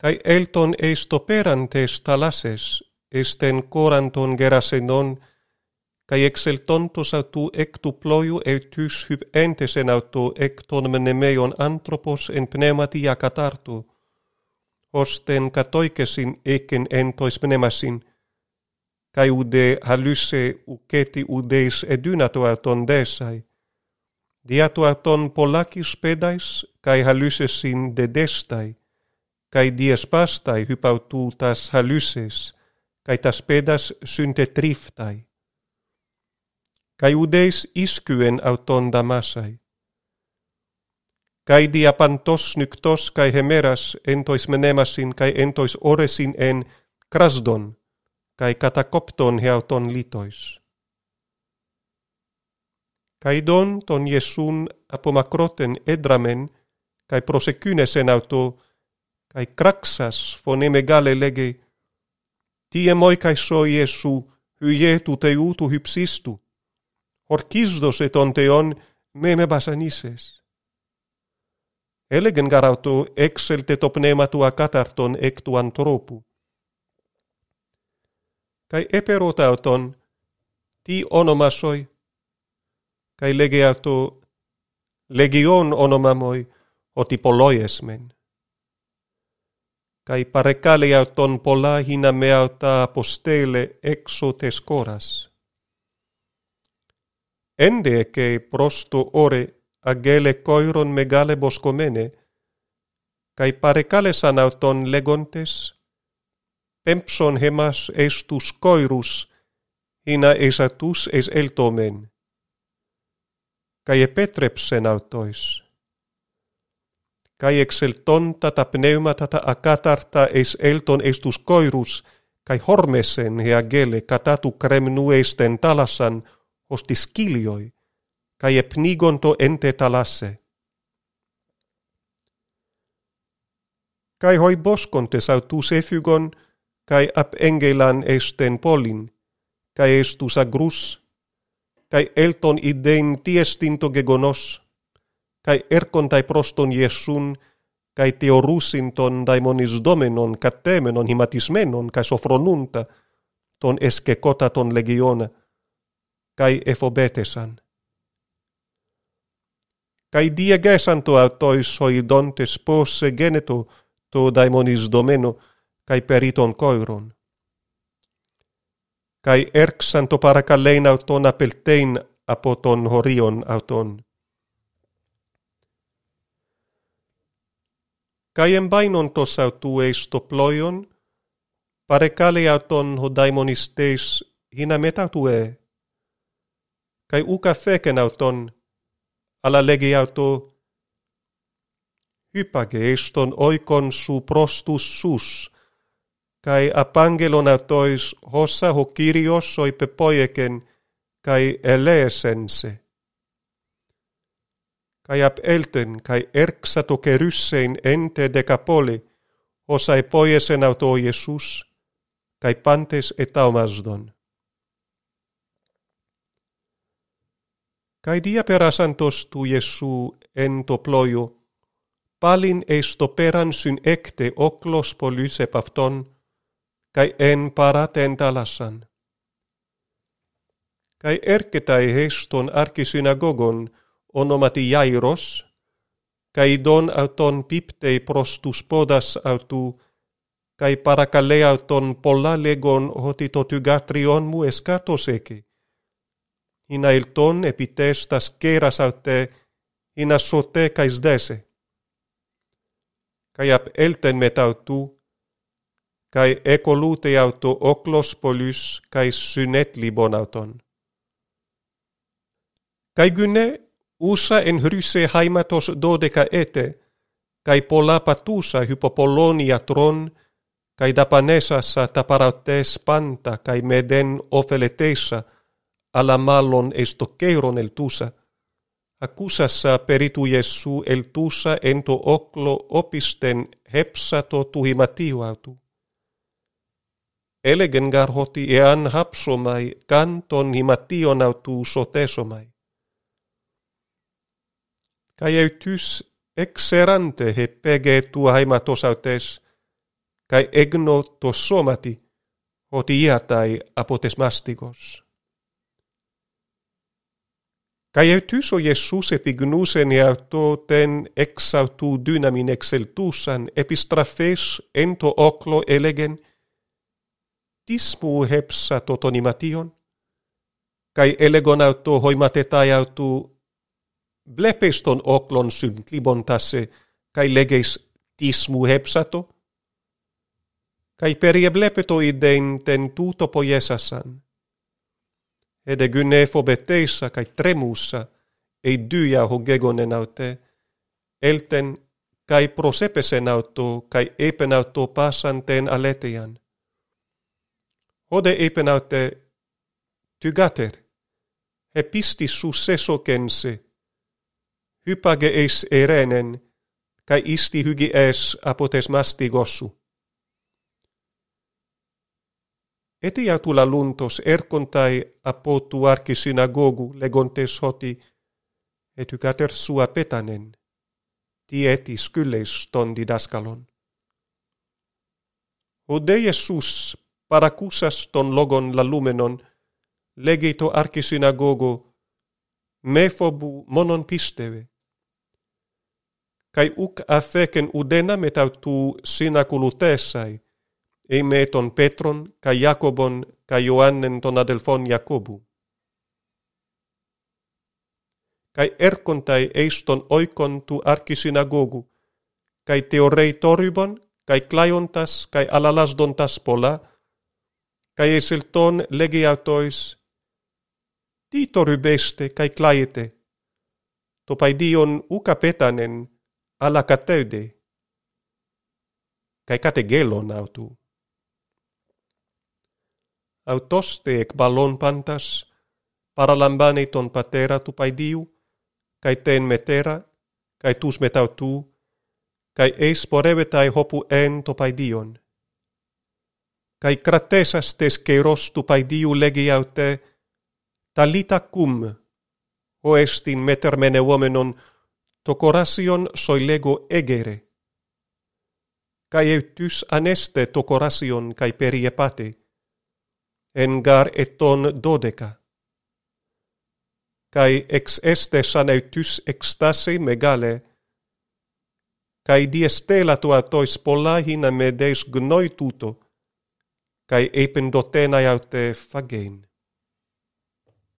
kai elton estoperantes talases, esten coranton gerasenon, kai exeltontos autu ectu ploiu eutus hyb entes en autu ecton menemeion anthropos en pneumatia catartu, osten katoikesin eken entois pneumasin, kai ude halusse uceti udeis edunato auton desai, diato auton polakis pedais, kai halusesin dedestai, Kai dies pastai hypautuutas halyses, kai tas pedas syntetriftai. Kai udeis iskyen autonda masai. Kai dia pantos nyktos kai hemeras entois menemasin kai entois oresin en krasdon kai katakopton heauton litois. Kai don ton Jesun apomakroten edramen kai prosekynesen auto kai kraxas foneme gale lege tie moi kai so iesu hyje tu te utu hypsistu. Orkisdos et on teon basanises. Elegen garauto exelte to pneuma tu akatarton ek tu antropu. Kai eperotauton ti onomasoi. Kai legeato legion onomamoi oti poloiesmen. men kai parekaliauton polahina meauta apostele exotes koras. Ende kei prosto ore agele koiron megale boskomene, kai parekalesan auton legontes, pempson hemas estus koirus, hina esatus es eltomen, kai epetrepsen autois. autois kai exceltonta ta pneumata tata akatarta es elton estus koirus, kai hormesen hea gele katatu kremnu eisten talasan hostis kilioi, kai epnigonto ente talasse. Kai hoi boskontes autus efygon, kai ap engelan esten polin, kai estus agrus, kai elton idein tiestinto gegonos, kai erkontai proston Iesun, kai teorusinton daimonis domenon, katemenon, himatismenon, kai sofronunta, ton eskekota ton legiona, kai efobetesan. Kai diegesanto autois hoidontes posse geneto to daimonis domeno, kai periton koiron. Kai erxanto paracallein auton apeltein apoton horion auton Kai en bainon tos autu eisto ploion, parekale auton ho daimonisteis hina metatue kai uka feken auton? Ala legi auto? Hypage eston oikon su prostus sus kai apangelon autois hossa ho kirios soi pepoieken kai eleesense kai ap elten kai erksato keryssein ente dekapoli, osai poiesen auto Jesus, kai pantes etaumasdon. Kai dia perasantos tu Iesu ento ploio, palin esto peran syn ekte oklos polyse pafton, kai en paraten talassan. Kai erketai heston arkisynagogon, synagogon, onomati Jairos, cae don auton piptei prostus podas autu, cae parakale auton polla legon hoti totugatrion mu escatos Ina In epitestas keras aute, ina sote kais dese. Kai ap elten metautu, kai ekolute auto oklos polys kai synet libon auton. Kai gyne Ούσα εν χρύσε χάιματος δώδεκα έτε, καί πολλά πατούσα hypopolonia τρών, καί δαπανέσασα τα παρατές πάντα, καί με δεν ωφελετέσα, αλλά μάλλον εις το κέρον ελτούσα. Ακούσασα περί του Ιεσού ελτούσα εν το όκλο όπισθεν χέψατο του ηματίου αυτού. Έλεγεν γαρχότι εάν χάψομαι καν τον ηματίον αυτού σωτέσομαι. Kai eutys exerante he pege tua haimatosautees, kai egno to somati, oti iatai apotesmastigos. Kai eutys o Iesus epignusen iautoten exautu dynamin exeltusan epistrafes ento oclo elegen, tismu hepsa totonimation, kai elegon auto hoimatetai autu blepeston oklon syn klibontasse, kai leges tismu hepsato, kai perie blepeto iden tentuto poiesasan. Ede gynefo beteissa kai tremussa, ei dyja hogegonen aute, elten kai prosepesen auto kai epen auto passanten aletian. Ode epen aute tygater, epistis su seso kense, hypage eis erenen, kai isti hygi es apotes mastigossu. Etia tula luntos erkontai apotu arki synagogu legontes hoti, et hykater sua petanen, ti etis kylleis ton didaskalon. Ode Jesus, parakusas ton logon la lumenon, legito arki synagogo, mefobu monon pisteve, kai uk afeken udena metautu synakulutesai, eime ton Petron, kai jakobon kai Ioannen ton adelfon jakobu. Kai erkontai eiston oikon tu arkisinagogu, kai teorei toribon, kai klaiontas, kai alalasdontas pola, kai eselton legiautois, ti toribeste, kai klaete, to paidion uka petanen, alla catede kai kategelon autu. Autoste ec ballon pantas, paralambane ton patera tu paidiu, kai ten metera, kai tus metautu, kai eis porevetai hopu en to paidion. kai kratesas tes keiros tu paidiu legi aute, talita cum, o estin metermene omenon, το κοράσιον σοηλέγω έγερε. Καί ευτούς ανέστε το κοράσιον καί περιεπάτε, εν γαρ ετών δώδεκα. Καί εξ έστε σαν ευτούς εξτάσι μεγάλε, καί διεστέλα το ατόις πολλά χίνα με δες γνώι τούτο, καί έπεν δοτένα αυτε φαγέν.